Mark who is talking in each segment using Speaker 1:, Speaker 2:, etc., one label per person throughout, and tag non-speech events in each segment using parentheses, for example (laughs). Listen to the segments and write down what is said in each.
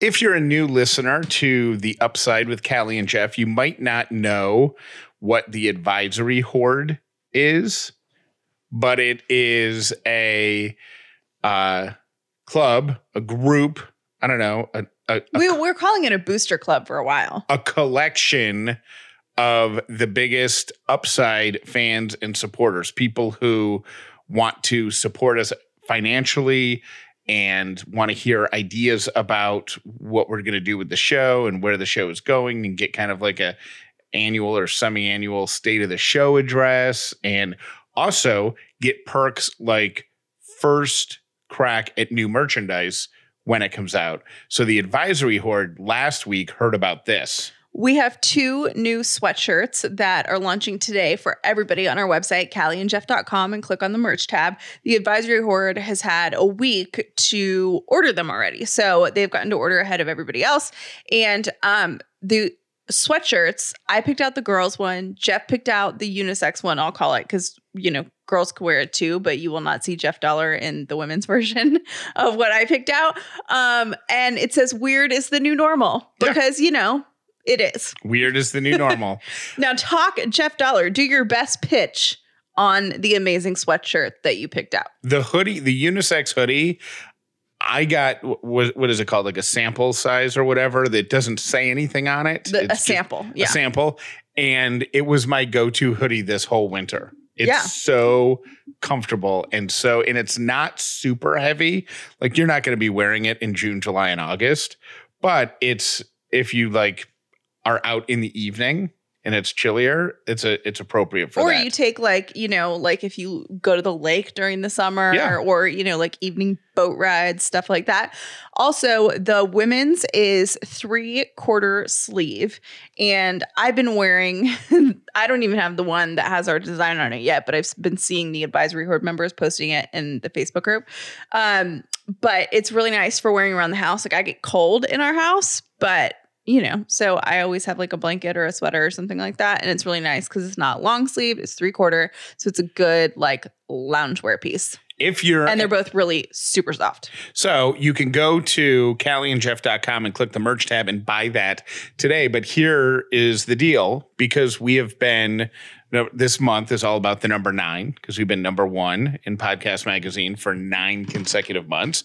Speaker 1: if you're a new listener to the Upside with Callie and Jeff, you might not know what the advisory horde is, but it is a uh, club, a group. I don't know, a, a, a
Speaker 2: We, we're calling it a booster club for a while.
Speaker 1: a collection of the biggest upside fans and supporters, people who want to support us financially and want to hear ideas about what we're going to do with the show and where the show is going and get kind of like a annual or semi-annual state of the show address and also get perks like first crack at new merchandise when it comes out. So the advisory horde last week heard about this.
Speaker 2: We have two new sweatshirts that are launching today for everybody on our website, callieandjeff.com, and click on the merch tab. The advisory horde has had a week to order them already. So they've gotten to order ahead of everybody else. And um, the sweatshirts, I picked out the girls one. Jeff picked out the unisex one, I'll call it, because, you know, girls can wear it too, but you will not see Jeff Dauler in the women's (laughs) version of what I picked out. Um, and it says weird is the new normal
Speaker 1: Yeah.
Speaker 2: because, you know, it is.
Speaker 1: Weird is the new normal. (laughs)
Speaker 2: Now, talk Jeff Dauler. Do your best pitch on the amazing sweatshirt that you picked out.
Speaker 1: the hoodie, the unisex hoodie, I got what what is it called? Like a sample size or whatever that doesn't say anything on it.
Speaker 2: The, a sample.
Speaker 1: A sample. And it was my go-to hoodie this whole winter. It's
Speaker 2: Yeah.
Speaker 1: so comfortable and so and it's not super heavy. Like you're not going to be wearing it in June, July, and August, but it's if you like are out in the evening and it's chillier, it's a it's appropriate for
Speaker 2: or
Speaker 1: that.
Speaker 2: you take like, you know, like if you go to the lake during the summer
Speaker 1: Yeah.
Speaker 2: or, you know, like evening boat rides, stuff like that. Also, the women's is three quarter sleeve. And I've been wearing, (laughs) I don't even have the one that has our design on it yet, but I've been seeing the advisory horde members posting it in the Facebook group. Um, but it's really nice for wearing around the house. Like I get cold in our house, but you know, so I always have like a blanket or a sweater or something like that. And it's really nice because it's not long sleeve, it's three quarter. So it's a good like loungewear piece.
Speaker 1: if you're
Speaker 2: And they're both really super soft.
Speaker 1: So you can go to callieandjeff.com and click the merch tab and buy that today. But here is the deal because we have been, no, this month is all about the number nine because we've been number one in Podcast Magazine for nine consecutive months.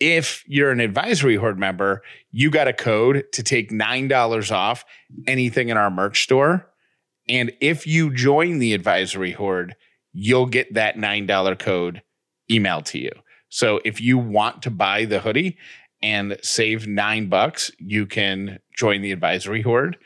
Speaker 1: If you're an advisory horde member, you got a code to take $9 off anything in our merch store. And if you join the advisory horde, you'll get that $9 code emailed to you. So if you want to buy the hoodie and save nine bucks, you can join the advisory horde.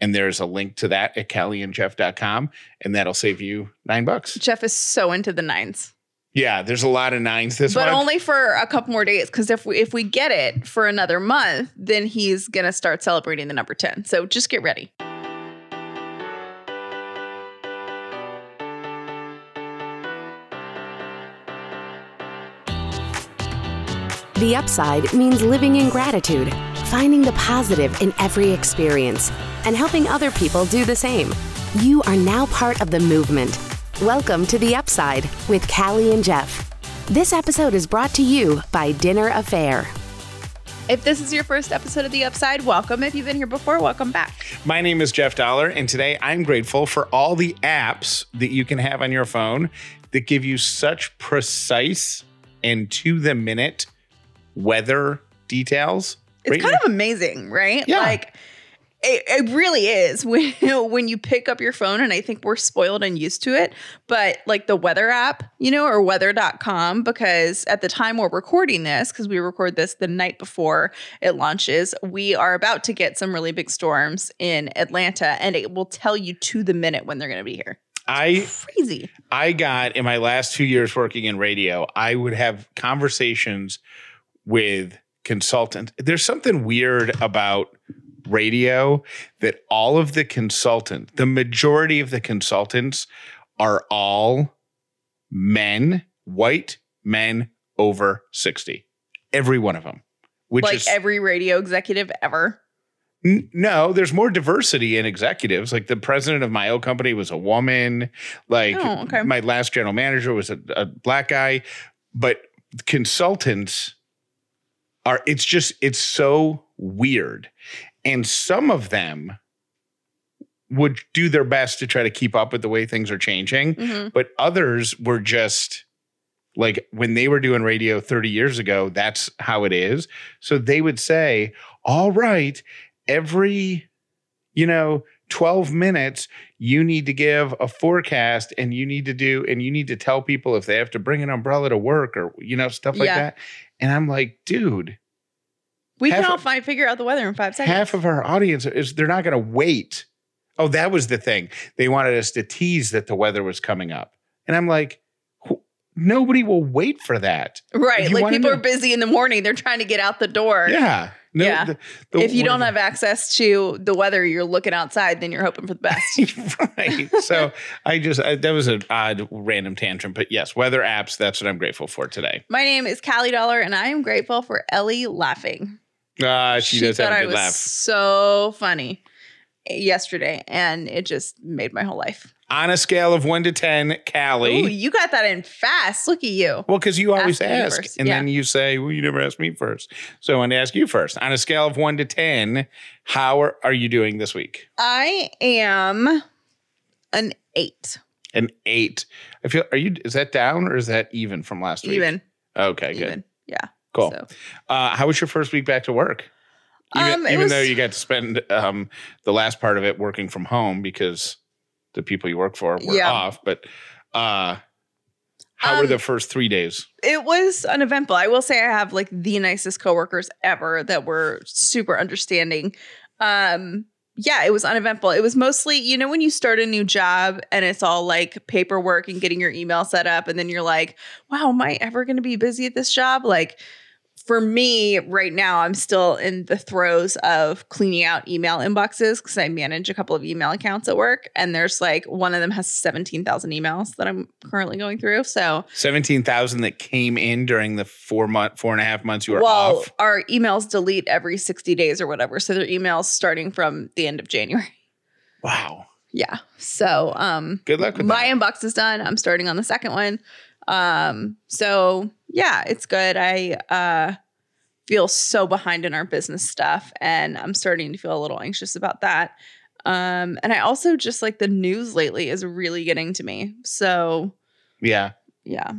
Speaker 1: And there's a link to that at callieandjeff.com, and that'll save you nine bucks.
Speaker 2: Jeff is so into the nines.
Speaker 1: Yeah, there's a lot of nines this week.
Speaker 2: but
Speaker 1: month.
Speaker 2: only for a couple more days. Because if we if we get it for another month, then he's gonna start celebrating the number 10. So just get ready.
Speaker 3: The upside means living in gratitude, finding the positive in every experience, and helping other people do the same. You are now part of the movement. Welcome to The Upside with Callie and Jeff. This episode is brought to you by Dinner A'Fare.
Speaker 2: If this is your first episode of The Upside, welcome. If you've been here before, welcome back.
Speaker 1: My name is Jeff Dauler, and today I'm grateful for all the apps that you can have on your phone that give you such precise and to the minute weather details.
Speaker 2: It's
Speaker 1: Right
Speaker 2: kind
Speaker 1: now.
Speaker 2: of amazing, right?
Speaker 1: Yeah.
Speaker 2: Like it, it really is (laughs) when when you pick up your phone and I think we're spoiled and used to it, but like the weather app, you know, or weather.com because at the time we're recording this because we record this the night before it launches, we are about to get some really big storms in Atlanta and it will tell you to the minute when they're going to be here.
Speaker 1: I
Speaker 2: Crazy.
Speaker 1: I got in my last two years working in radio, I would have conversations with consultants. There's something weird about radio that all of the consultants, the majority of the consultants are all men, white men over 60. Every one of them. Which
Speaker 2: like
Speaker 1: is
Speaker 2: every radio executive ever.
Speaker 1: N- No, there's more diversity in executives. Like the president of my old company was a woman. Like
Speaker 2: Oh, okay.
Speaker 1: my last general manager was a, a black guy. But consultants are it's just it's so weird. And some of them would do their best to try to keep up with the way things are changing,
Speaker 2: Mhm.
Speaker 1: but others were just like when they were doing radio 30 years ago, that's how it is. So they would say, "All right, every you know, 12 minutes, you need to give a forecast and you need to do, and you need to tell people if they have to bring an umbrella to work or, you know, stuff like
Speaker 2: Yeah.
Speaker 1: that. And I'm like, dude,
Speaker 2: We
Speaker 1: Half
Speaker 2: can all find figure out the weather in five seconds.
Speaker 1: half of our audience is, they're not going to wait. Oh, that was the thing. They wanted us to tease that the weather was coming up. And I'm like, nobody will wait for that.
Speaker 2: right. Like people
Speaker 1: know-
Speaker 2: are busy in the morning. They're trying to get out the door.
Speaker 1: Yeah. No,
Speaker 2: Yeah.
Speaker 1: the- the-
Speaker 2: if you don't have access to the weather, you're looking outside, then you're hoping for the best. (laughs)
Speaker 1: right. So I just I, that was an odd random tantrum, but yes, weather apps. That's what I'm grateful for today.
Speaker 2: My name is Callie Dauler, and I am grateful for Ellie laughing.
Speaker 1: Uh, she, does have
Speaker 2: thought
Speaker 1: a
Speaker 2: I
Speaker 1: good
Speaker 2: was
Speaker 1: laugh.
Speaker 2: so funny yesterday, and it just made my whole life.
Speaker 1: On a scale of one to ten, Callie.
Speaker 2: Ooh, you got that in fast. Look at you.
Speaker 1: well, because you always
Speaker 2: Ask
Speaker 1: ask, and
Speaker 2: yeah.
Speaker 1: then you say, "Well, you never asked me first. So I want to ask you first. On a scale of one to ten, how are, are you doing this week?
Speaker 2: I am an eight,
Speaker 1: An eight. I feel. Are you? Is that down or is that even from last week?
Speaker 2: even,
Speaker 1: Okay, good.
Speaker 2: even. Yeah.
Speaker 1: Cool.
Speaker 2: So,
Speaker 1: Uh, how was your first week back to work? Even,
Speaker 2: Um,
Speaker 1: even
Speaker 2: was-
Speaker 1: though you got to spend um, the last part of it working from home because the people you work for were
Speaker 2: Yeah.
Speaker 1: off, but uh, how were
Speaker 2: Um,
Speaker 1: the first three days?
Speaker 2: it was uneventful. I will say I have like the nicest coworkers ever that were super understanding. Um, yeah, it was uneventful. It was mostly, you know, when you start a new job and it's all like paperwork and getting your email set up, and then you're like, wow, am I ever going to be busy at this job? Like, for me right now, I'm still in the throes of cleaning out email inboxes because I manage a couple of email accounts at work. And there's like one of them has 17,000 emails that I'm currently going through. So,
Speaker 1: Seventeen thousand that came in during the four month, four and a half months you were
Speaker 2: well,
Speaker 1: off.
Speaker 2: our emails delete every 60 days or whatever. So they're emails starting from the end of January.
Speaker 1: Wow.
Speaker 2: Yeah. So um
Speaker 1: Good luck with
Speaker 2: my
Speaker 1: that.
Speaker 2: inbox is done. I'm starting on the second one. Um so yeah, it's good. I uh feel so behind in our business stuff and I'm starting to feel a little anxious about that. Um and I also just like the news lately is really getting to me. So
Speaker 1: Yeah.
Speaker 2: yeah.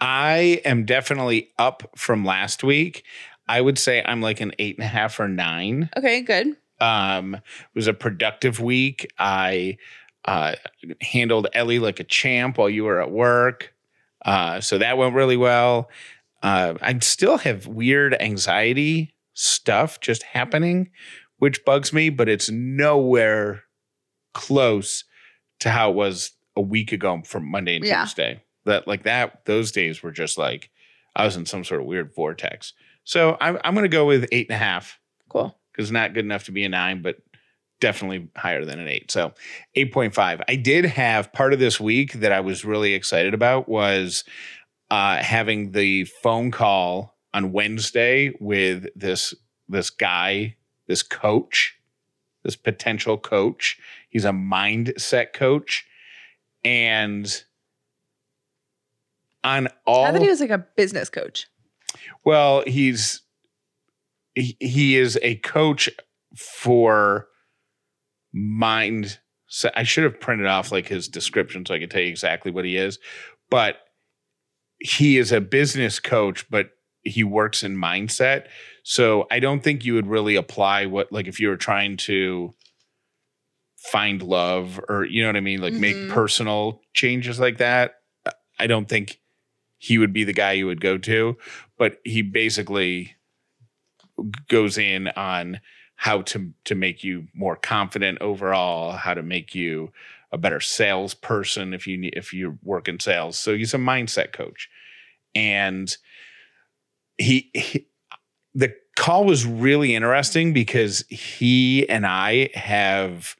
Speaker 1: I am definitely up from last week. I would say I'm like an eight and a half or nine.
Speaker 2: Okay, good.
Speaker 1: Um, it was a productive week. I uh, handled Ellie like a champ while you were at work. Uh, so that went really well. Uh, I still have weird anxiety stuff just happening, which bugs me, but it's nowhere close to how it was a week ago from Monday and
Speaker 2: Yeah.
Speaker 1: Tuesday. That like that, those days were just like I was in some sort of weird vortex. So I'm I'm gonna go with eight and a half
Speaker 2: Cool.
Speaker 1: because not good enough to be a nine, but definitely higher than an eight. So 8.5. I did have part of this week that I was really excited about was uh, having the phone call on Wednesday with this this guy, this coach, this potential coach. He's a mindset coach. And on all
Speaker 2: I thought he was like a business coach.
Speaker 1: well, he's he, he is a coach for mind. So I should have printed off like his description so I could tell you exactly what he is. But he is a business coach, but he works in mindset. So I don't think you would really apply what like if you were trying to find love or you know what I mean, like
Speaker 2: Mhm.
Speaker 1: make personal changes like that. I don't think he would be the guy you would go to, but he basically goes in on how to to make you more confident overall, how to make you a better salesperson if you need if you work in sales. So he's a mindset coach. And he, he the call was really interesting because he and I have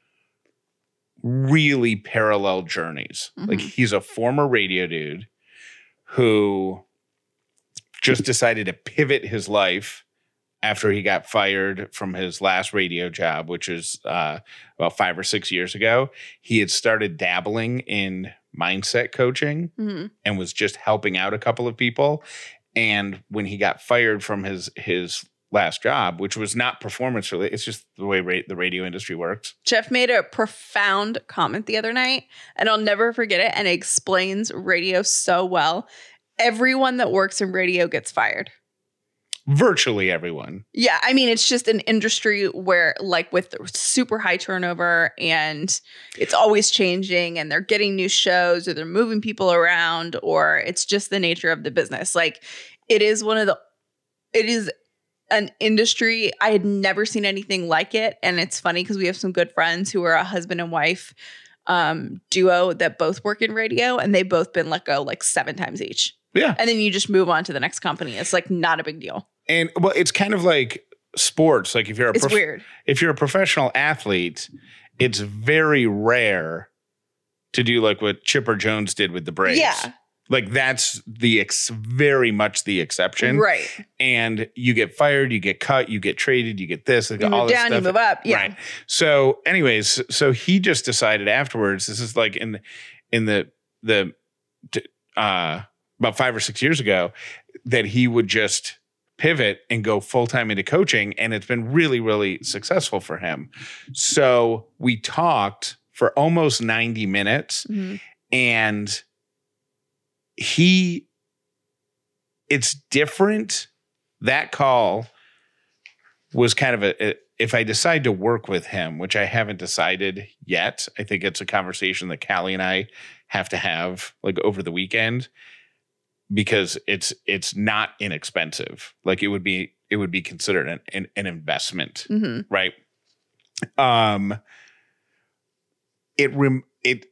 Speaker 1: really parallel journeys. Like
Speaker 2: Mhm.
Speaker 1: he's a former radio dude who just decided to pivot his life after he got fired from his last radio job, which is uh, about five or six years ago. He had started dabbling in mindset coaching
Speaker 2: Mhm.
Speaker 1: and was just helping out a couple of people. And when he got fired from his his last job, which was not performance related, it's just the way ra- the radio industry works.
Speaker 2: Jeff made a profound comment the other night, and I'll never forget it. And it explains radio so well. Everyone that works in radio gets fired.
Speaker 1: Virtually everyone.
Speaker 2: Yeah, I mean, it's just an industry where, like, with super high turnover and it's always changing, and they're getting new shows or they're moving people around, or it's just the nature of the business. Like, it is one of the, it is an industry I had never seen anything like it, and it's funny because we have some good friends who are a husband and wife um, duo that both work in radio, and they've both been let go like seven times each.
Speaker 1: Yeah.
Speaker 2: And then you just move on to the next company. It's like not a big deal.
Speaker 1: And well, it's kind of like sports. Like if you're a
Speaker 2: It's
Speaker 1: prof-
Speaker 2: weird.
Speaker 1: if you're a professional athlete, it's very rare to do like what Chipper Jones did with the Braves.
Speaker 2: Yeah.
Speaker 1: Like that's the ex- very much the exception.
Speaker 2: Right.
Speaker 1: And you get fired, you get cut, you get traded, you get this,
Speaker 2: You
Speaker 1: all
Speaker 2: move
Speaker 1: this
Speaker 2: down, you move up. Yeah.
Speaker 1: Right. So, anyways, so he just decided afterwards. This is like in in the the uh about five or six years ago that he would just pivot and go full time into coaching, and it's been really really successful for him. So we talked for almost ninety minutes,
Speaker 2: Mhm.
Speaker 1: and he it's different that call was kind of a, a if I decide to work with him, which I haven't decided yet, I think it's a conversation that Callie and I have to have like over the weekend because it's it's not inexpensive. Like it would be it would be considered an, an, an investment
Speaker 2: Mhm.
Speaker 1: right um it rem- it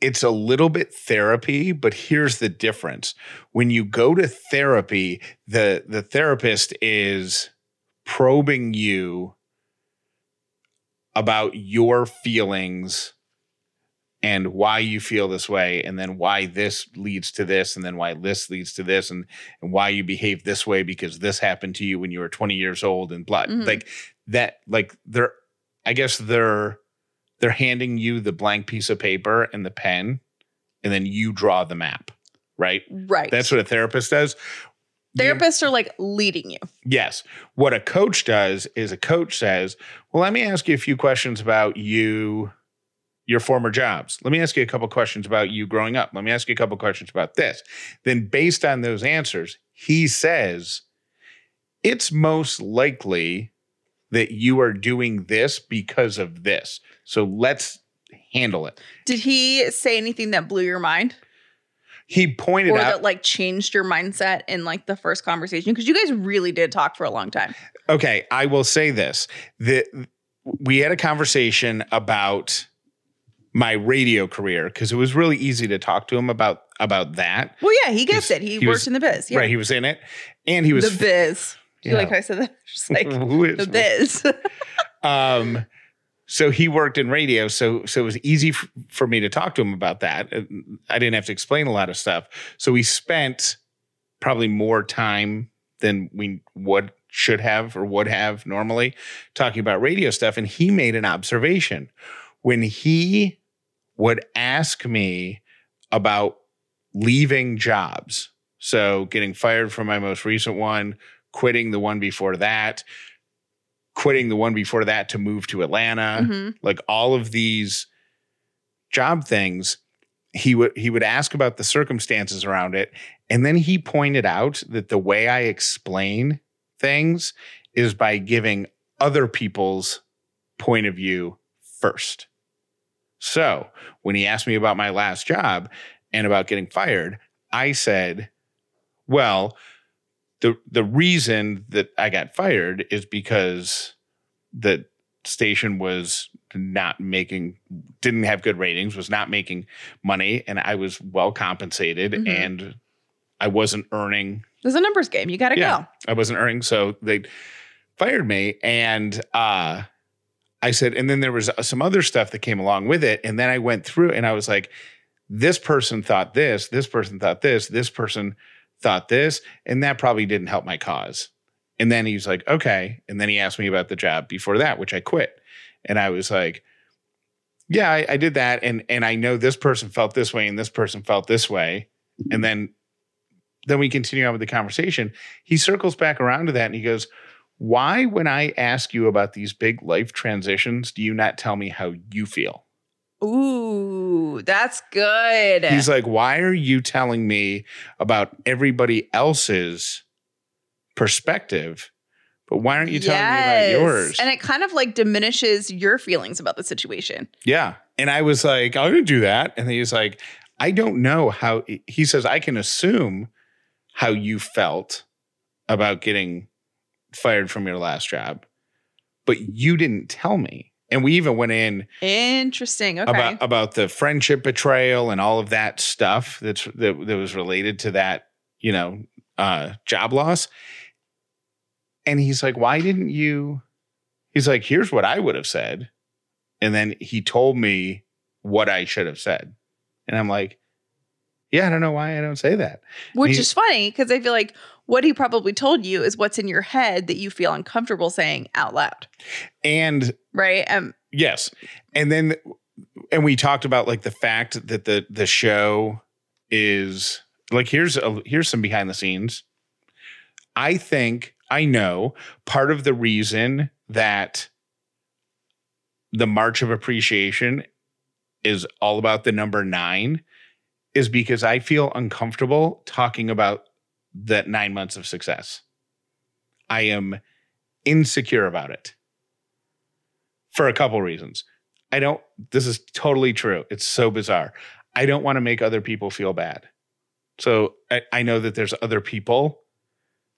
Speaker 1: it's a little bit therapy but here's the difference when you go to therapy the the therapist is probing you about your feelings and why you feel this way and then why this leads to this and then why this leads to this and, and why you behave this way because this happened to you when you were 20 years old and blah
Speaker 2: Mhm.
Speaker 1: like that like they're i guess they're they're handing you the blank piece of paper and the pen and then you draw the map right
Speaker 2: Right.
Speaker 1: that's what a therapist does The-
Speaker 2: therapists are like leading you.
Speaker 1: Yes. What a coach does is a coach says, Well, let me ask you a few questions about you, your former jobs. Let me ask you a couple questions about you growing up. Let me ask you a couple questions about this. Then, based on those answers, he says, It's most likely that you are doing this because of this. So let's handle it.
Speaker 2: Did he say anything that blew your mind
Speaker 1: He pointed
Speaker 2: or
Speaker 1: out.
Speaker 2: that like changed your mindset in like the first conversation? Because you guys really did talk for a long time.
Speaker 1: okay, I will say this. that we had a conversation about my radio career because it was really easy to talk to him about about that.
Speaker 2: Well, yeah, he gets it. He,
Speaker 1: he
Speaker 2: worked
Speaker 1: was-
Speaker 2: in the biz. Yeah.
Speaker 1: Right, he was in it, and he was
Speaker 2: the biz. Do you
Speaker 1: Yeah.
Speaker 2: like how I said that? (laughs) Just like (laughs) the biz. (laughs)
Speaker 1: um so he worked in radio so so it was easy f- for me to talk to him about that i didn't have to explain a lot of stuff so we spent probably more time than we would should have or would have normally talking about radio stuff and he made an observation when he would ask me about leaving jobs so getting fired from my most recent one quitting the one before that quitting the one before that to move to Atlanta,
Speaker 2: Mhm.
Speaker 1: like all of these job things, he would he would ask about the circumstances around it, and then he pointed out that the way I explain things is by giving other people's point of view first. So when he asked me about my last job and about getting fired, I said, "Well." the the reason that I got fired is because the station was not making didn't have good ratings, was not making money, and I was well compensated
Speaker 2: Mhm.
Speaker 1: and I wasn't earning
Speaker 2: There's a numbers game. You got to
Speaker 1: Yeah.
Speaker 2: go.
Speaker 1: I wasn't earning, so they fired me. And uh, I said, and then there was uh, some other stuff that came along with it. And then I went through and I was like, this person thought this, this person thought this, this person thought this, and that probably didn't help my cause. And then he's like, okay. And then he asked me about the job before that, which I quit. And I was like, yeah, I, I did that. And and I know this person felt this way and this person felt this way. And then then we continue on with the conversation. He circles back around to that and he goes, Why, when I ask you about these big life transitions, do you not tell me how you feel?
Speaker 2: Ooh, that's good.
Speaker 1: He's like, Why are you telling me about everybody else's perspective? But why aren't you telling me about yours?
Speaker 2: And it kind of like diminishes your feelings about the situation.
Speaker 1: Yeah. And I was like, I didn't do that. And he's like, I don't know how he says I can assume how you felt about getting fired from your last job, but you didn't tell me. And we even went in
Speaker 2: interesting okay.
Speaker 1: about about the friendship betrayal and all of that stuff that's that, that was related to that, you know, uh job loss. And he's like, "Why didn't you?" He's like, "Here's what I would have said." And then he told me what I should have said. And I'm like, yeah, I don't know why I don't say that.
Speaker 2: Which is funny because I feel like what he probably told you is what's in your head that you feel uncomfortable saying out loud.
Speaker 1: And
Speaker 2: right. Um,
Speaker 1: yes. And then, and we talked about like the fact that the the show is like here's a, here's some behind the scenes. I think I know part of the reason that the March of Appreciation is all about the number nine is because I feel uncomfortable talking about that nine months of success. I am insecure about it for a couple reasons. I don't, this is totally true. It's so bizarre. I don't want to make other people feel bad. So I, I know that there's other people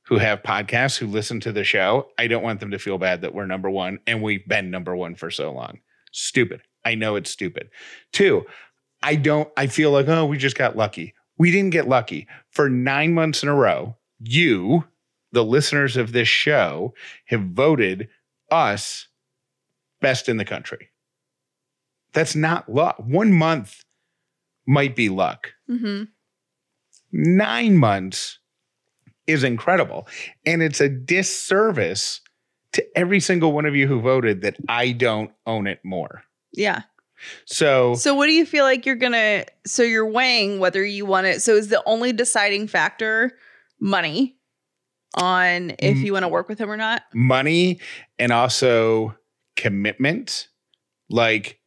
Speaker 1: who have podcasts who listen to the show. I don't want them to feel bad that we're number one and we've been number one for so long. Stupid. I know it's stupid. Two, I don't, I feel like, oh, we just got lucky. We didn't get lucky. For nine months in a row, you, the listeners of this show, have voted us best in the country. That's not luck. One month might be luck. Mm-hmm. Nine months is incredible. And it's a disservice to every single one of you who voted that I don't own it more.
Speaker 2: Yeah.
Speaker 1: So
Speaker 2: So what do you feel like you're going to so you're weighing whether you want it so is the only deciding factor money on if you want to work with him or not?
Speaker 1: Money and also commitment. Like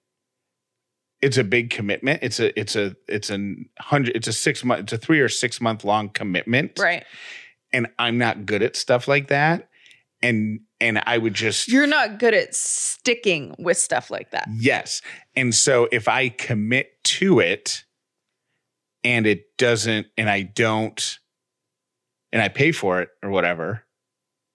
Speaker 1: it's a big commitment. It's a it's a it's a hundred it's a six month it's a three or six month long commitment.
Speaker 2: Right.
Speaker 1: And I'm not good at stuff like that. And and I would just
Speaker 2: You're not good at sticking with stuff like that.
Speaker 1: Yes. And so if I commit to it and it doesn't and I don't and I pay for it or whatever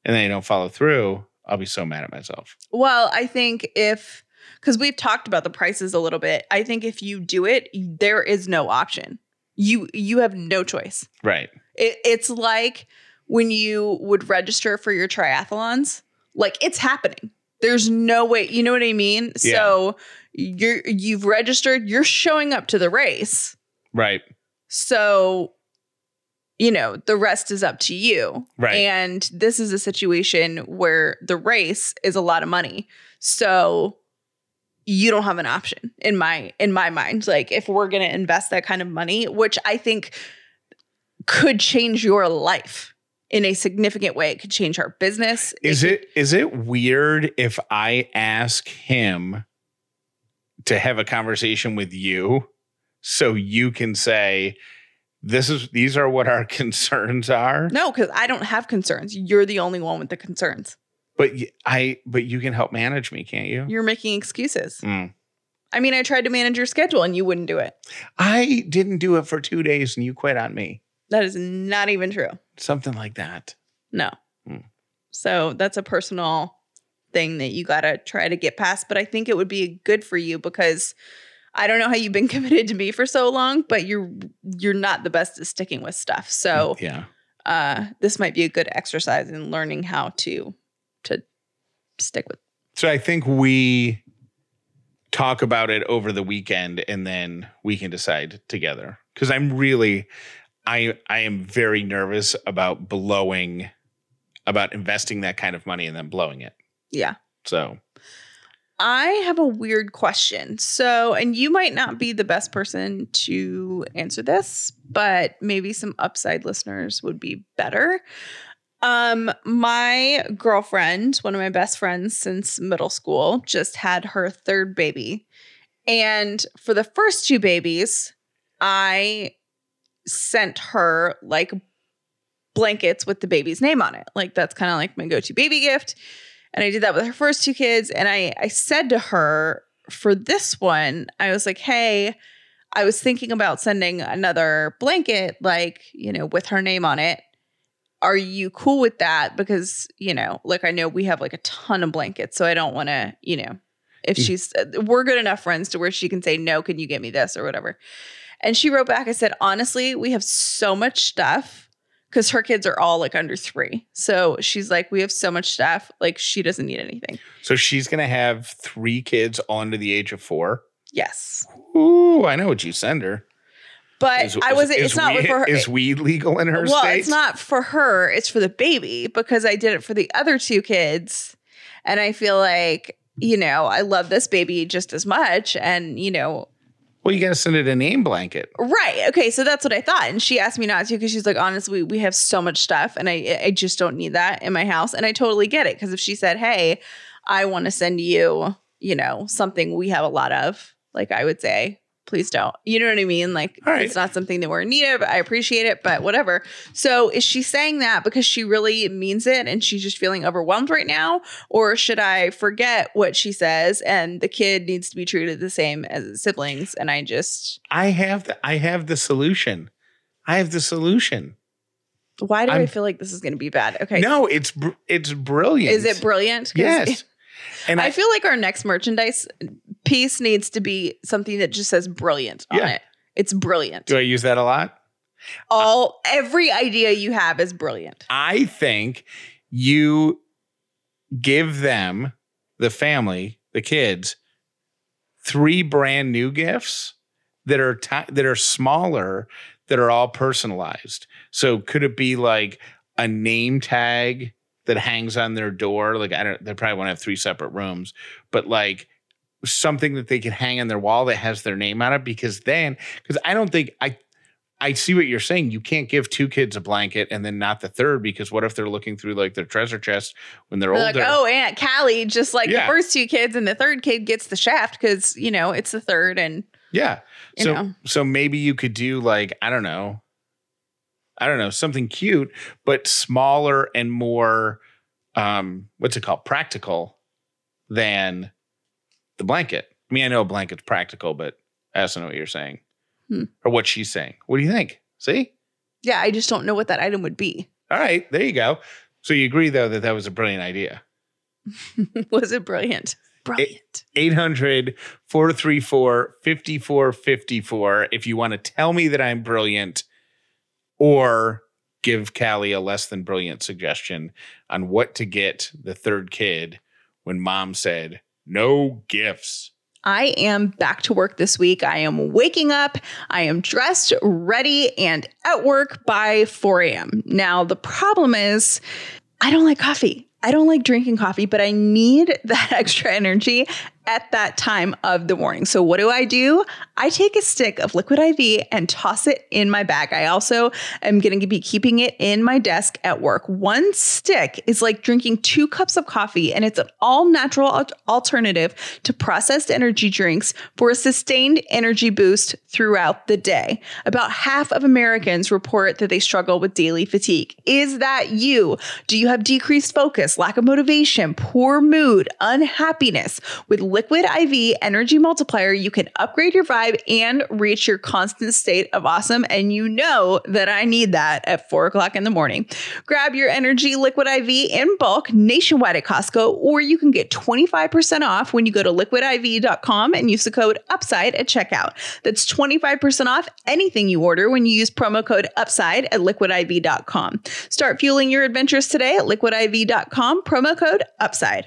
Speaker 1: and then I don't follow through, I'll be so mad at myself.
Speaker 2: Well, I think if cuz we've talked about the prices a little bit, I think if you do it, there is no option. You you have no choice.
Speaker 1: Right.
Speaker 2: It, it's like when you would register for your triathlons like it's happening. There's no way, you know what I mean? Yeah. So you're you've registered, you're showing up to the race.
Speaker 1: Right.
Speaker 2: So you know, the rest is up to you.
Speaker 1: Right.
Speaker 2: And this is a situation where the race is a lot of money. So you don't have an option in my in my mind. Like if we're going to invest that kind of money, which I think could change your life in a significant way. It could change our business.
Speaker 1: Is
Speaker 2: it,
Speaker 1: it is it weird if I ask him to have a conversation with you so you can say this is these are what our (laughs) concerns are?
Speaker 2: No, cuz I don't have concerns. You're the only one with the concerns.
Speaker 1: But I but you can help manage me, can't you?
Speaker 2: You're making excuses. Mm. I mean, I tried to manage your schedule and you wouldn't do it.
Speaker 1: I didn't do it for 2 days and you quit on me.
Speaker 2: That is not even true.
Speaker 1: Something like that.
Speaker 2: No. Hmm. So that's a personal thing that you got to try to get past. But I think it would be good for you because I don't know how you've been (laughs) committed to me for so long, but you're you're not the best at sticking with stuff. So
Speaker 1: yeah,
Speaker 2: uh, this might be a good exercise in learning how to to stick with.
Speaker 1: So I think we talk about it over the weekend and then we can decide together because I'm really I I am very nervous about blowing about investing that kind of money and then blowing it.
Speaker 2: Yeah.
Speaker 1: So
Speaker 2: I have a weird question. So, and you might not be the best person to answer this, but maybe some upside listeners would be better. Um, my girlfriend, one of my best friends since middle school, just had her third baby. And for the first two babies, I sent her like blankets with the baby's name on it. Like that's kind of like my go-to baby gift. And I did that with her first two kids. And I I said to her for this one, I was like, hey, I was thinking about sending another blanket, like, you know, with her name on it. Are you cool with that? Because, you know, like I know we have like a ton of blankets. So I don't want to, you know, if
Speaker 1: Mm.
Speaker 2: she's, we're good enough friends to where she can say, no, can you get me this or whatever. And she wrote back, I said, honestly, we have so much stuff because her kids are all like under three. So she's like, we have so much stuff. Like she doesn't need anything.
Speaker 1: So she's gonna have three kids under the age of four.
Speaker 2: Yes.
Speaker 1: Ooh, I know what you send her.
Speaker 2: But
Speaker 1: Is-
Speaker 2: I wasn't,
Speaker 1: is
Speaker 2: it's not
Speaker 1: weed,
Speaker 2: for her.
Speaker 1: Is weed legal in her
Speaker 2: well,
Speaker 1: state?
Speaker 2: it's not for her. It's for the baby because I did it for the other two kids. And I feel like, you know, I love this baby just as much. And, you know,
Speaker 1: Well, you gotta send it a name blanket.
Speaker 2: Right. Okay. So that's what I thought. And she asked me not to because she's like, honestly, we have so much stuff and I I just don't need that in my house. And I totally get it. Because if she said, Hey, I want to send you, you know, something we have a lot of, like I would say, please don't. You know what I mean? Like
Speaker 1: right.
Speaker 2: it's not something that we're in need of. I appreciate it, but whatever. So is she saying that because she really means it and she's just feeling overwhelmed right now? Or should I forget what she says and the kid needs to be treated the same as siblings? And I just
Speaker 1: I have the I have the solution. I have the solution.
Speaker 2: Why do i
Speaker 1: I'm-
Speaker 2: feel like this is going to be bad? Okay.
Speaker 1: No, it's br- it's brilliant.
Speaker 2: Is it brilliant?
Speaker 1: Yes. (laughs) And
Speaker 2: I,
Speaker 1: I,
Speaker 2: feel like our next merchandise piece needs to be something that just says brilliant on
Speaker 1: Yeah.
Speaker 2: it. It's brilliant.
Speaker 1: do I use that a lot?
Speaker 2: All every idea you have is brilliant.
Speaker 1: I think you give them the family, the kids, three brand new gifts that are ti- that are smaller that are all personalized. So could it be like a name tag that hangs on their door? Like I don't they probably want to have three separate rooms, but like something that they can hang on their wall that has their name on it because then because I don't think I I see what you're saying. You can't give two kids a blanket and then not the third because what if they're looking through like their treasure chest when they're,
Speaker 2: They're
Speaker 1: older?
Speaker 2: like, oh, Aunt Callie, just like
Speaker 1: Yeah.
Speaker 2: the first two kids, and the third kid gets the shaft because you know it's the third, and
Speaker 1: yeah. So
Speaker 2: know.
Speaker 1: so maybe you could do like I don't know, I don't know something cute but smaller and more um what's it called practical than the blanket. I mean I know a blanket's practical, but I also know what you're saying
Speaker 2: Hmm.
Speaker 1: or what she's saying. What do you think? See?
Speaker 2: yeah, I just don't know what that item would be.
Speaker 1: All right, there you go. So you agree though that that was a brilliant idea. (laughs)
Speaker 2: Was it brilliant? Brilliant.
Speaker 1: 800 434 5454 if you want to tell me that I'm brilliant or give Callie a less than brilliant suggestion on what to get the third kid when mom said no gifts.
Speaker 2: I am back to work this week. I am waking up. I am dressed, ready, and at work by 4 a.m. Now, the problem is, I don't like coffee. I don't like drinking coffee, but I need (laughs) that extra energy at that time of the morning. So, what do I do? I take a stick of liquid IV and toss it in my bag. I also am going to be keeping it in my desk at work. One stick is like drinking two cups of coffee, and it's an all natural alternative to processed energy drinks for a sustained energy boost throughout the day. About half of Americans report that they struggle with daily fatigue. Is that you? Do you have decreased focus, lack of motivation, poor mood, unhappiness? With Liquid IV Energy Multiplier, you can upgrade your vibe and reach your constant state of awesome. And you know that I need that at four o'clock in the morning. Grab your Energy Liquid IV in bulk nationwide at Costco, or you can get 25% off when you go to liquidiv.com and use the code UPSIDE at checkout. That's 25% off anything you order when you use promo code UPSIDE at liquidiv.com. Start fueling your adventures today at liquidiv.com, promo code UPSIDE.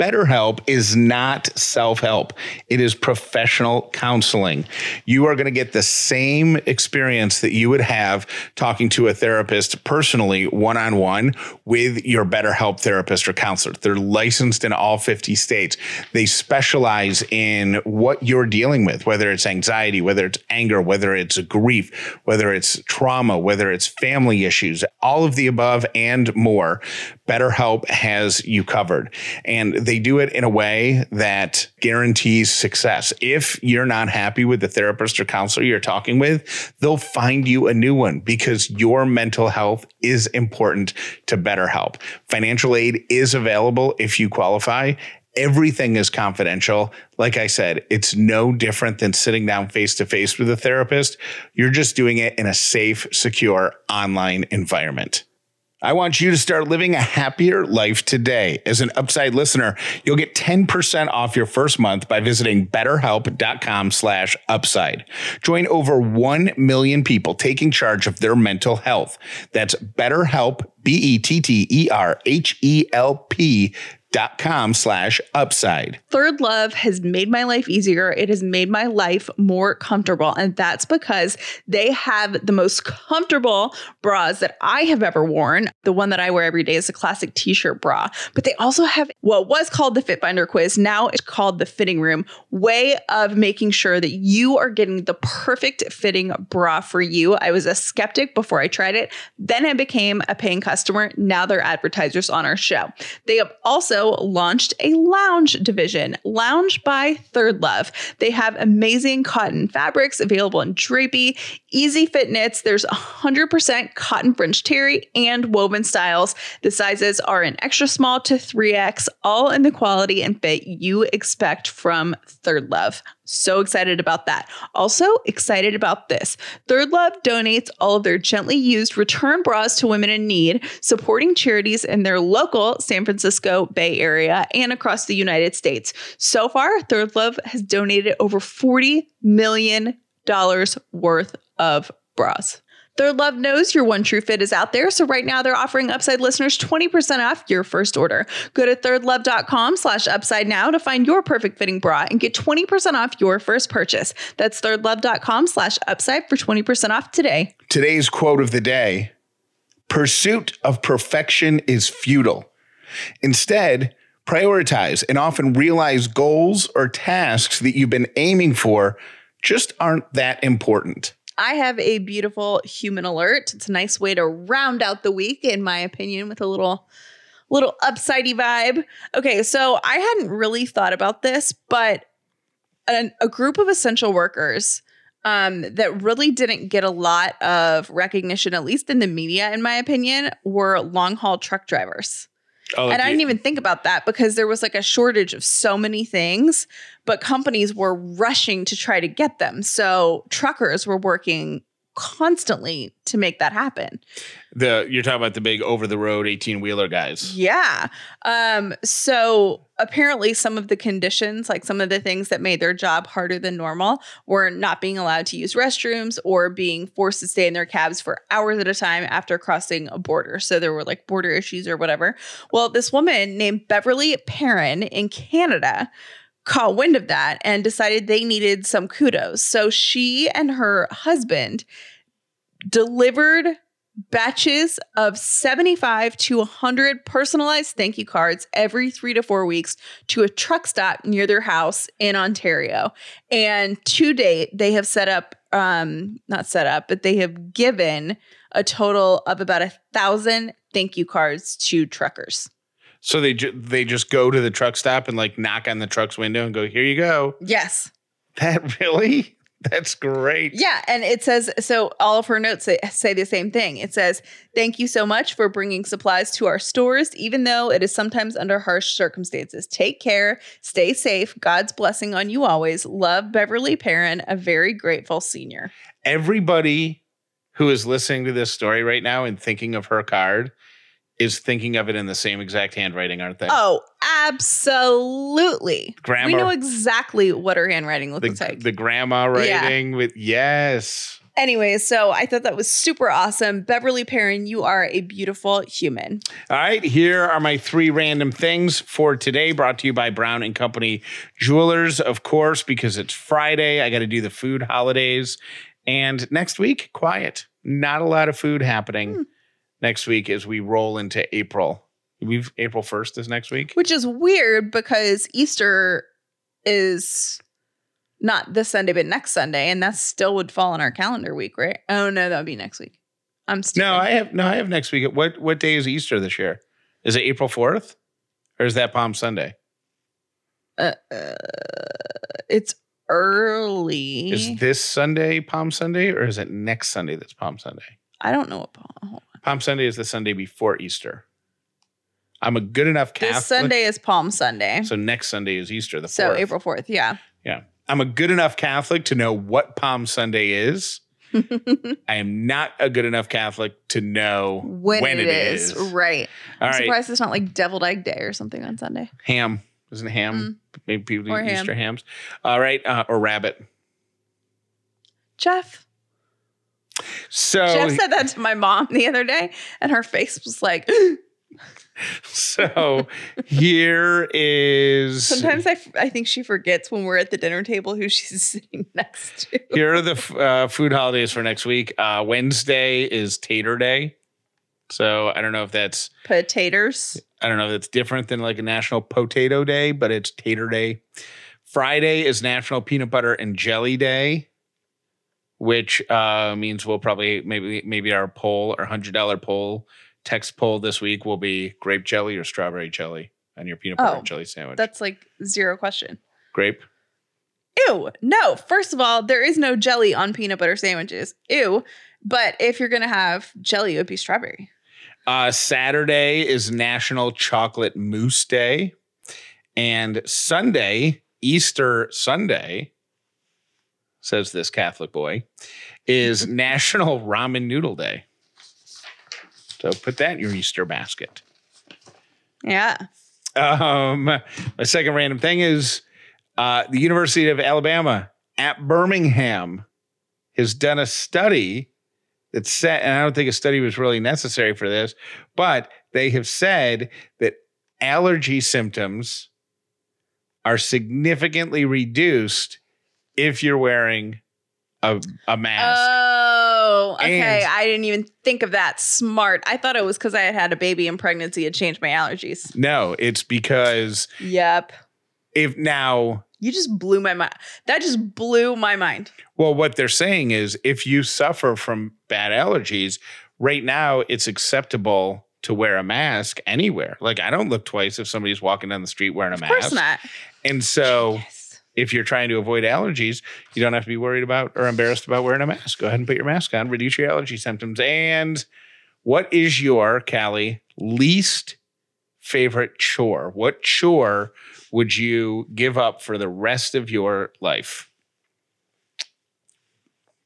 Speaker 1: BetterHelp is not self help. It is professional counseling. You are going to get the same experience that you would have talking to a therapist personally, one on one, with your BetterHelp therapist or counselor. They're licensed in all 50 states. They specialize in what you're dealing with, whether it's anxiety, whether it's anger, whether it's grief, whether it's trauma, whether it's family issues, all of the above and more. BetterHelp has you covered. And they do it in a way that guarantees success. If you're not happy with the therapist or counselor you're talking with, they'll find you a new one because your mental health is important to BetterHelp. Financial aid is available if you qualify. Everything is confidential. Like I said, it's no different than sitting down face to face with a therapist. You're just doing it in a safe, secure online environment. I want you to start living a happier life today. As an Upside listener, you'll get 10% off your first month by visiting betterhelp.com slash upside. Join over 1 million people taking charge of their mental health. That's betterhelp, B-E-T-T-E-R-H-E-L-P dot com slash upside.
Speaker 2: Third Love has made my life easier. It has made my life more comfortable. And that's because they have the most comfortable bras that I have ever worn. The one that I wear every day is a classic t shirt bra. But they also have what was called the Fit Finder quiz. Now it's called the fitting room way of making sure that you are getting the perfect fitting bra for you. I was a skeptic before I tried it. Then I became a paying customer. Now they're advertisers on our show. They have also launched a lounge division, Lounge by Third Love. They have amazing cotton fabrics available in drapey, easy fit knits. There's 100% cotton French terry and woven styles. The sizes are an extra small to 3X, all in the quality and fit you expect from Third Love. So excited about that. Also, excited about this. Third Love donates all of their gently used return bras to women in need, supporting charities in their local San Francisco Bay Area and across the United States. So far, Third Love has donated over $40 million worth of bras. Third Love knows your one true fit is out there. So right now they're offering Upside listeners 20% off your first order. Go to thirdlove.com slash upside now to find your perfect fitting bra and get 20% off your first purchase. That's thirdlove.com slash upside for 20% off today.
Speaker 1: Today's quote of the day Pursuit of perfection is futile. Instead, prioritize and often realize goals or tasks that you've been aiming for just aren't that important.
Speaker 2: I have a beautiful human alert. It's a nice way to round out the week, in my opinion, with a little little upsidey vibe. Okay, so I hadn't really thought about this, but an, a group of essential workers um, that really didn't get a lot of recognition, at least in the media, in my opinion, were long haul truck drivers.
Speaker 1: Oh,
Speaker 2: and I didn't even think about that because there was like a shortage of so many things, but companies were rushing to try to get them. So truckers were working constantly to make that happen.
Speaker 1: the you're talking about the big over the road 18 wheeler guys.
Speaker 2: Yeah. Um so apparently some of the conditions like some of the things that made their job harder than normal were not being allowed to use restrooms or being forced to stay in their cabs for hours at a time after crossing a border. So there were like border issues or whatever. Well, this woman named Beverly Perrin in Canada caught wind of that and decided they needed some kudos. So she and her husband delivered batches of 75 to 100 personalized thank you cards every three to four weeks to a truck stop near their house in Ontario. And to date, they have set up, um, not set up, but they have given a total of about a thousand thank you cards to truckers.
Speaker 1: So they ju- they just go to the truck stop and like knock on the truck's window and go, "Here you go."
Speaker 2: Yes.
Speaker 1: That (laughs) really? That's great.
Speaker 2: Yeah, and it says so. All of her notes say, say the same thing. It says, "Thank you so much for bringing supplies to our stores, even though it is sometimes under harsh circumstances. Take care, stay safe. God's blessing on you always. Love, Beverly Perrin, a very grateful senior."
Speaker 1: Everybody who is listening to this story right now and thinking of her card is thinking of it in the same exact handwriting, aren't they?
Speaker 2: Oh, absolutely.
Speaker 1: Grandma-
Speaker 2: We know exactly what her handwriting
Speaker 1: the,
Speaker 2: looks like.
Speaker 1: the grandma writing with yes.
Speaker 2: Anyway, so I thought that was super awesome. Beverly Perrin, you are a beautiful human.
Speaker 1: All right, here are my three random things for today, brought to you by Brown and Company Jewelers, of course, because it's Friday. I got to do the food holidays. And next week, quiet. Not a lot of food happening hmm. Next week as we roll into April. We've April 1st is next week.
Speaker 2: Which is weird because Easter is not this Sunday, but next Sunday, and that still would fall on our calendar week, right? Oh no, that would be next week. I'm stupid.
Speaker 1: No, I have no, I have next week. What what day is Easter this year? Is it April 4th? Or is that Palm Sunday?
Speaker 2: Uh, it's early.
Speaker 1: Is this Sunday Palm Sunday or is it next Sunday that's Palm Sunday?
Speaker 2: I don't know what Paul.
Speaker 1: Palm Sunday is the Sunday before Easter. I'm a good enough Catholic.
Speaker 2: This Sunday is Palm Sunday.
Speaker 1: So next Sunday is Easter, the 4th.
Speaker 2: So April 4th, yeah.
Speaker 1: Yeah. I'm a good enough Catholic to know what Palm Sunday is. (laughs) I am not a good enough Catholic to know
Speaker 2: When,
Speaker 1: when
Speaker 2: it is. Right.
Speaker 1: All
Speaker 2: I'm
Speaker 1: right.
Speaker 2: surprised it's not like deviled egg day or something on Sunday.
Speaker 1: Ham. Isn't it ham? Maybe people
Speaker 2: Mm. Or
Speaker 1: eat
Speaker 2: ham.
Speaker 1: Easter hams. All right. Uh, or rabbit.
Speaker 2: Jeff.
Speaker 1: So,
Speaker 2: Jeff said that to my mom the other day, and her face was like, (laughs)
Speaker 1: so here is
Speaker 2: sometimes I, f- I think she forgets when we're at the dinner table who she's (laughs) sitting next to.
Speaker 1: here are the f- uh, food holidays for next week. Uh, Wednesday is Tater Day. So I don't know if that's
Speaker 2: Potatoes.
Speaker 1: I don't know if that's different than like a National Potato Day, but it's Tater Day. Friday is National Peanut Butter and Jelly Day, which uh, means we'll probably maybe maybe our poll, our hundred dollar poll, text poll this week will be grape jelly or strawberry jelly on your peanut butter
Speaker 2: Oh,
Speaker 1: and jelly sandwich.
Speaker 2: That's like zero question.
Speaker 1: grape.
Speaker 2: Ew. No, first of all, there is no jelly on peanut butter sandwiches. Ew. But if you're going to have jelly, it would be strawberry.
Speaker 1: Uh, Saturday is National Chocolate Mousse Day, and Sunday, Easter Sunday, says this Catholic boy, is (laughs) National Ramen Noodle Day. So put that in your Easter basket.
Speaker 2: Yeah.
Speaker 1: Um, my second random thing is uh, the University of Alabama at Birmingham has done a study that said, and I don't think a study was really necessary for this, but they have said that allergy symptoms are significantly reduced if you're wearing a, a mask.
Speaker 2: Oh, okay.
Speaker 1: And-
Speaker 2: I didn't even think of that. Smart. I thought it was because I had had a baby in pregnancy. It changed my allergies.
Speaker 1: no, it's because
Speaker 2: Yep.
Speaker 1: if now
Speaker 2: You just blew my mind. That just blew my mind.
Speaker 1: Well, what they're saying is if you suffer from bad allergies, right now it's acceptable to wear a mask anywhere. Like I don't look twice if somebody's walking down the street wearing a
Speaker 2: Of
Speaker 1: mask.
Speaker 2: course not.
Speaker 1: And so. If you're trying to avoid allergies, you don't have to be worried about or embarrassed about wearing a mask. Go ahead and put your mask on, reduce your allergy symptoms. And what is your, Callie, least favorite chore? What chore would you give up for the rest of your life?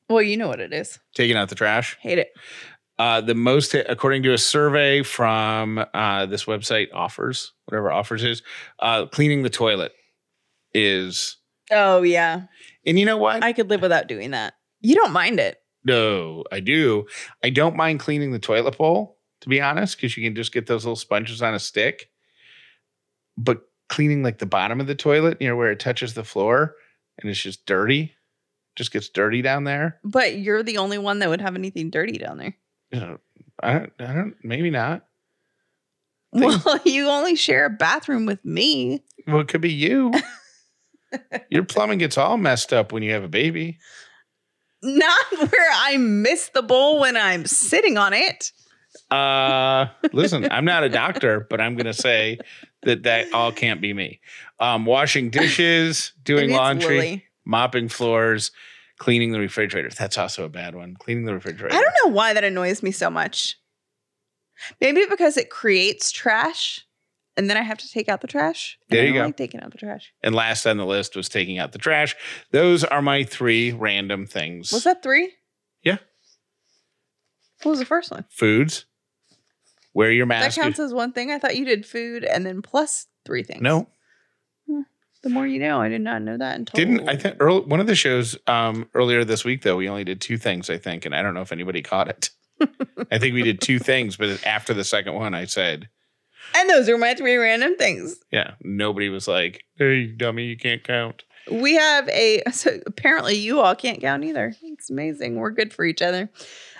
Speaker 2: Well, you know what it is.
Speaker 1: Taking out the trash?
Speaker 2: Hate it.
Speaker 1: Uh, the most, according to a survey from uh, this website, offers whatever offers is, uh, cleaning the toilet is.
Speaker 2: Oh, yeah.
Speaker 1: And you know what?
Speaker 2: I could live without doing that. You don't mind it.
Speaker 1: no, I do. I don't mind cleaning the toilet bowl, to be honest, because you can just get those little sponges on a stick. But cleaning like the bottom of the toilet, you know, where it touches the floor and it's just dirty, just gets dirty down there.
Speaker 2: But you're the only one that would have anything dirty down there.
Speaker 1: You know, I don't, I don't, maybe not. (laughs)
Speaker 2: Well, you only share a bathroom with me.
Speaker 1: Well, it could be you. (laughs) Your plumbing gets all messed up when you have a baby.
Speaker 2: Not where I miss the bowl when I'm sitting on it.
Speaker 1: Uh, (laughs) listen, I'm not a doctor, but I'm going to say that that all can't be me. Um, washing dishes, doing laundry, mopping floors, Cleaning the refrigerator. That's also a bad one. Cleaning the refrigerator.
Speaker 2: I don't know why that annoys me so much. Maybe because it creates trash and then I have to take out the trash.
Speaker 1: There you go.
Speaker 2: like taking out the trash.
Speaker 1: And last on the list was taking out the trash. Those are my three random things.
Speaker 2: Was that three?
Speaker 1: Yeah.
Speaker 2: What was the first one?
Speaker 1: Foods. Wear your mask.
Speaker 2: That counts as one thing. I thought you did food and then plus three things.
Speaker 1: no,
Speaker 2: The more you know. I did not know that until
Speaker 1: didn't I think one of the shows um, earlier this week though we only did two things I think and I don't know if anybody caught it. (laughs) I think we did two things, but after the second one, I said,
Speaker 2: And those are my three random things.
Speaker 1: "Yeah." Nobody was like, "Hey, dummy, you can't count."
Speaker 2: We have a (laughs) so apparently you all can't count either. It's amazing. We're good for each other.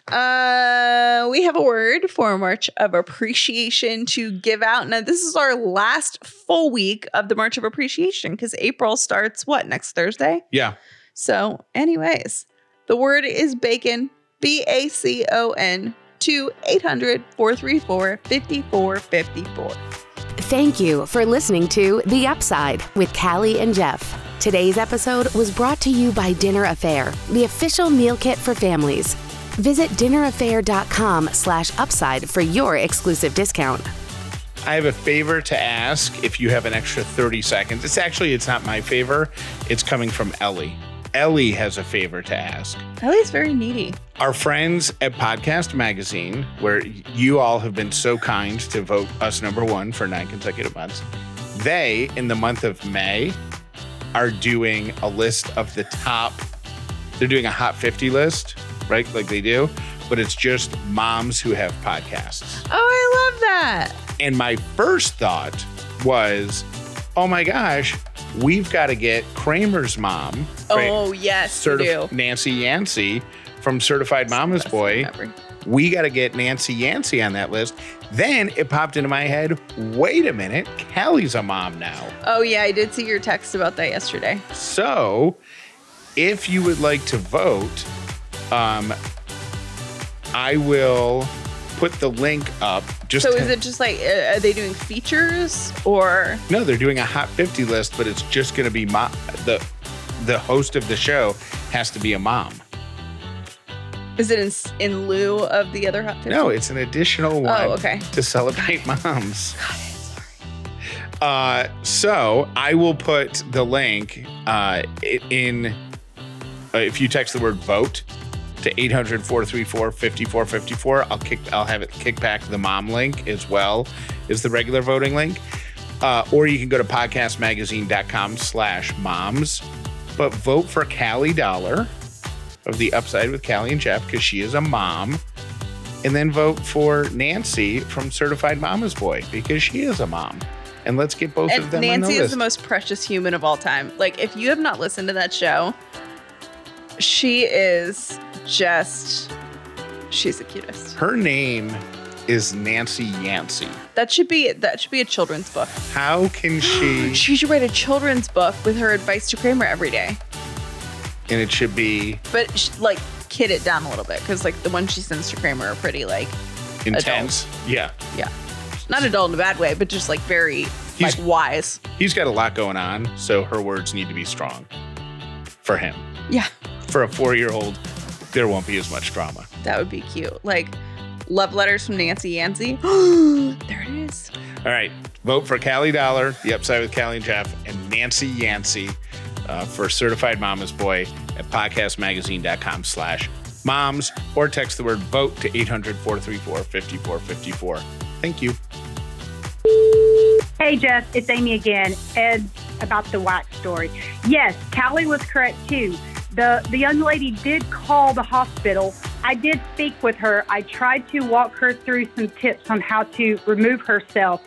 Speaker 2: Uh we have a word for March of Appreciation to give out. Now this is our last full week of the March of Appreciation because April starts what next Thursday?
Speaker 1: Yeah,
Speaker 2: So, anyways, the word is bacon, B A C O N, to 800 434 5454.
Speaker 3: Thank you for listening to The Upside with Callie and Jeff. Today's episode was brought to you by Dinner A'Fare, the official meal kit for families. Visit dinnerafare.com slash upside for your exclusive discount.
Speaker 1: I have a favor to ask. If you have an extra thirty seconds, it's actually it's not my favor. It's coming from Ellie. Ellie has a favor to ask.
Speaker 2: Ellie's very needy.
Speaker 1: Our friends at Podcast Magazine, where you all have been so kind to vote us number one for nine consecutive months, they, in the month of May, are doing a list of the top, they're doing a hot 50 list, right? Like they do, but it's just moms who have podcasts.
Speaker 2: Oh, I love that.
Speaker 1: And my first thought was, oh my gosh, we've got to get Kramer's mom?
Speaker 2: Oh, yes,
Speaker 1: Certif-
Speaker 2: do.
Speaker 1: Nancy Yancey from Certified Mama's Boy. We got to get Nancy Yancey on that list. Then it popped into my head wait a minute, Callie's a mom now.
Speaker 2: Oh, yeah, I did see your text about that yesterday.
Speaker 1: So if you would like to vote, um, I will put the link up. Just
Speaker 2: So
Speaker 1: to-
Speaker 2: is it just like, uh, are they doing features or?
Speaker 1: No, they're doing a hot 50 list, but it's just going to be mo- the the host of the show has to be a mom.
Speaker 2: Is it in, in lieu of the other hot 50?
Speaker 1: No, it's an additional one
Speaker 2: Oh, okay.
Speaker 1: to celebrate (laughs) moms. Uh, so I will put the link uh, in uh, if you text the word vote to 800 434 5454 I'll kick I'll have it kick back the mom link as well as the regular voting link uh, or you can go to podcastmagazine.com slash moms but vote for Callie Dauler of the upside with Callie and Jeff because she is a mom and then vote for Nancy from Certified Mama's Boy because she is a mom. And let's get both of
Speaker 2: And
Speaker 1: them on
Speaker 2: Nancy
Speaker 1: the
Speaker 2: is the most precious human of all time. Like, if you have not listened to that show, she is just, she's the cutest.
Speaker 1: Her name is Nancy Yancey.
Speaker 2: That should be that should be a children's book.
Speaker 1: How can she? (gasps)
Speaker 2: She should write a children's book with her advice to Kramer every day,
Speaker 1: and it should be
Speaker 2: but sh- like kid it down a little bit because like the ones she sends to Kramer are pretty like
Speaker 1: intense. Yeah,
Speaker 2: yeah, not adult in a bad way, but just like very like
Speaker 1: He's-
Speaker 2: wise.
Speaker 1: he's got a lot going on, so her words need to be strong for him.
Speaker 2: Yeah,
Speaker 1: For a four-year-old, there won't be as much drama.
Speaker 2: that would be cute. Like love letters from Nancy Yancey. (gasps) there it is.
Speaker 1: All right, vote for Callie Dauler, the upside with Callie and Jeff, and Nancy Yancey uh, for Certified Mama's Boy at podcastmagazine.com slash moms or text the word vote to 800-434-5454. Thank you.
Speaker 4: Hey, Jeff, it's Amy again. Ed, about the wax story. Yes, Callie was correct too. The the young lady did call the hospital. I did speak with her. I tried to walk her through some tips on how to remove herself.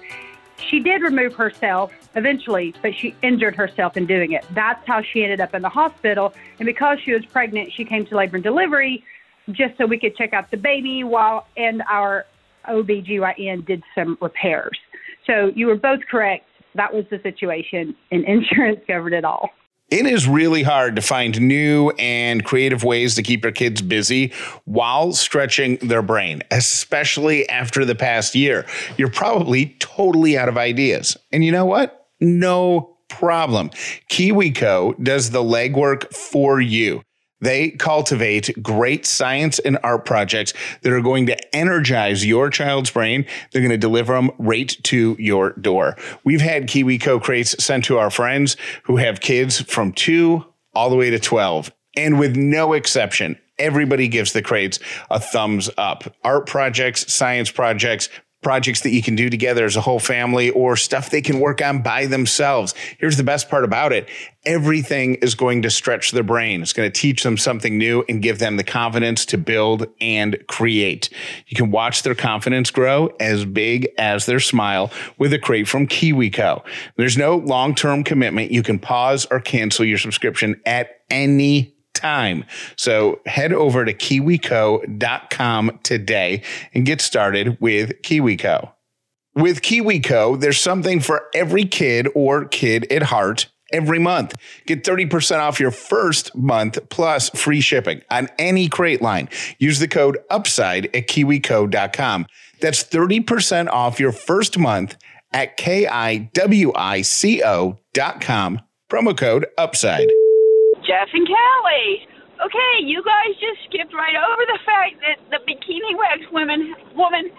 Speaker 4: She did remove herself eventually, but she injured herself in doing it. That's how she ended up in the hospital. And because she was pregnant, she came to labor and delivery just so we could check out the baby while and our OBGYN did some repairs. So you were both correct. That was the situation, and (laughs) insurance covered it all.
Speaker 1: It is really hard to find new and creative ways to keep your kids busy while stretching their brain, especially after the past year. You're probably totally out of ideas. And you know what? No problem. KiwiCo does the legwork for you. They cultivate great science and art projects that are going to energize your child's brain. They're going to deliver them right to your door. We've had KiwiCo crates sent to our friends who have kids from two all the way to 12. And with no exception, everybody gives the crates a thumbs up. Art projects, science projects, projects that you can do together as a whole family or stuff they can work on by themselves. Here's the best part about it. Everything is going to stretch their brain. It's going to teach them something new and give them the confidence to build and create. You can watch their confidence grow as big as their smile with a crate from KiwiCo. There's no long-term commitment. You can pause or cancel your subscription at any time. So head over to kiwico.com today and get started with KiwiCo. With KiwiCo, there's something for every kid or kid at heart every month. Get 30% off your first month plus free shipping on any crate line. Use the code UPSIDE at kiwico.com. That's 30% off your first month at K-I-W-I-C-O.com. Promo code UPSIDE.
Speaker 5: Jeff and Kelly. Okay, you guys just skipped right over the fact that the bikini wax woman woman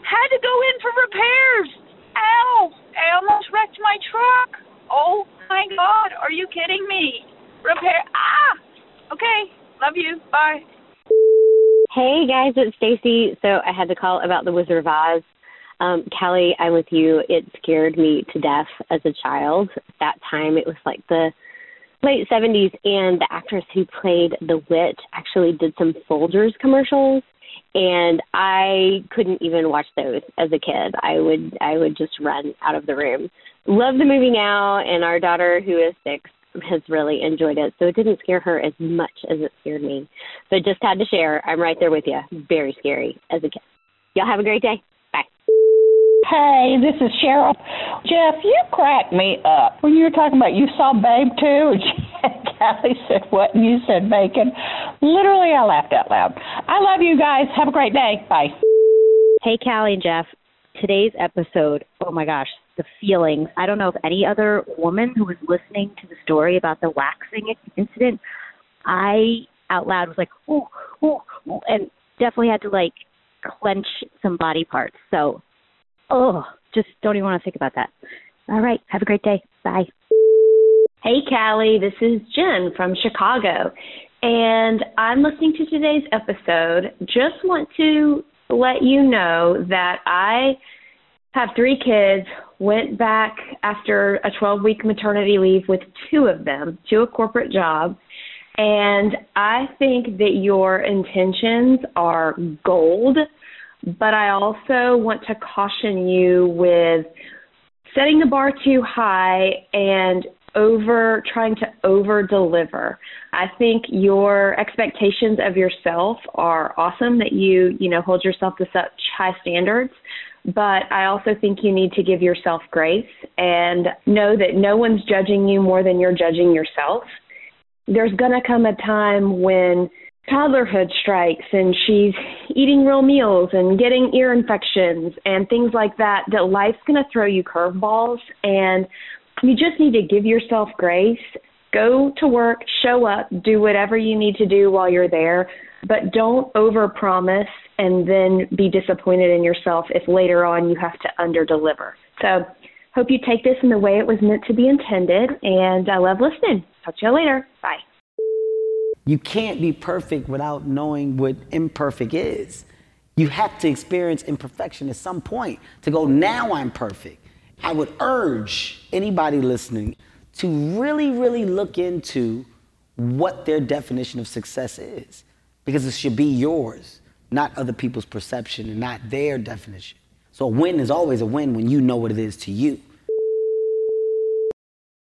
Speaker 5: had to go in for repairs. Ow! I almost wrecked my truck. Oh my god, are you kidding me? Repair ah okay. Love you. Bye.
Speaker 6: Hey guys, it's Stacy. So I had to call about the Wizard of Oz. Um, Kelly, I'm with you. It scared me to death as a child. At that time, it was like the late 70s, and the actress who played the witch actually did some Folgers commercials, and I couldn't even watch those as a kid. I would I would just run out of the room. Love the movie now, and our daughter, who is six, has really enjoyed it. So it didn't scare her as much as it scared me. So just had to share. I'm right there with you. Very scary as a kid. Y'all have a great day.
Speaker 7: Hey, this is Cheryl. Jeff, you cracked me up when you were talking about you saw Babe too. (laughs) And Callie said what? And you said bacon. Literally, I laughed out loud. I love you guys. Have a great day. Bye.
Speaker 8: Hey, Callie and Jeff. Today's episode, oh my gosh, the feelings. I don't know if any other woman who was listening to the story about the waxing incident, I out loud was like, oh, oh, oh, and definitely had to like clench some body parts. So, oh, just don't even want to think about that. All right. Have a great day. Bye.
Speaker 9: Hey, Callie, this is Jen from Chicago, and I'm listening to today's episode. Just want to let you know that I have three kids, went back after a 12 week maternity leave with two of them to a corporate job. And I think that your intentions are gold, but I also want to caution you with setting the bar too high and over trying to over deliver. I think your expectations of yourself are awesome that you, you know, hold yourself to such high standards, but I also think you need to give yourself grace and know that no one's judging you more than you're judging yourself. There's going to come a time when toddlerhood strikes and she's eating real meals and getting ear infections and things like that that life's going to throw you curveballs and you just need to give yourself grace. Go to work, show up, do whatever you need to do while you're there, but don't overpromise and then be disappointed in yourself if later on you have to underdeliver. So, hope you take this in the way it was meant to be intended, and I love listening. Talk to you later. Bye.
Speaker 10: You can't be perfect without knowing what imperfect is. You have to experience imperfection at some point to go, now I'm perfect. I would urge anybody listening to really, really look into what their definition of success is because it should be yours, not other people's perception and not their definition. So a win is always a win when you know what it is to you.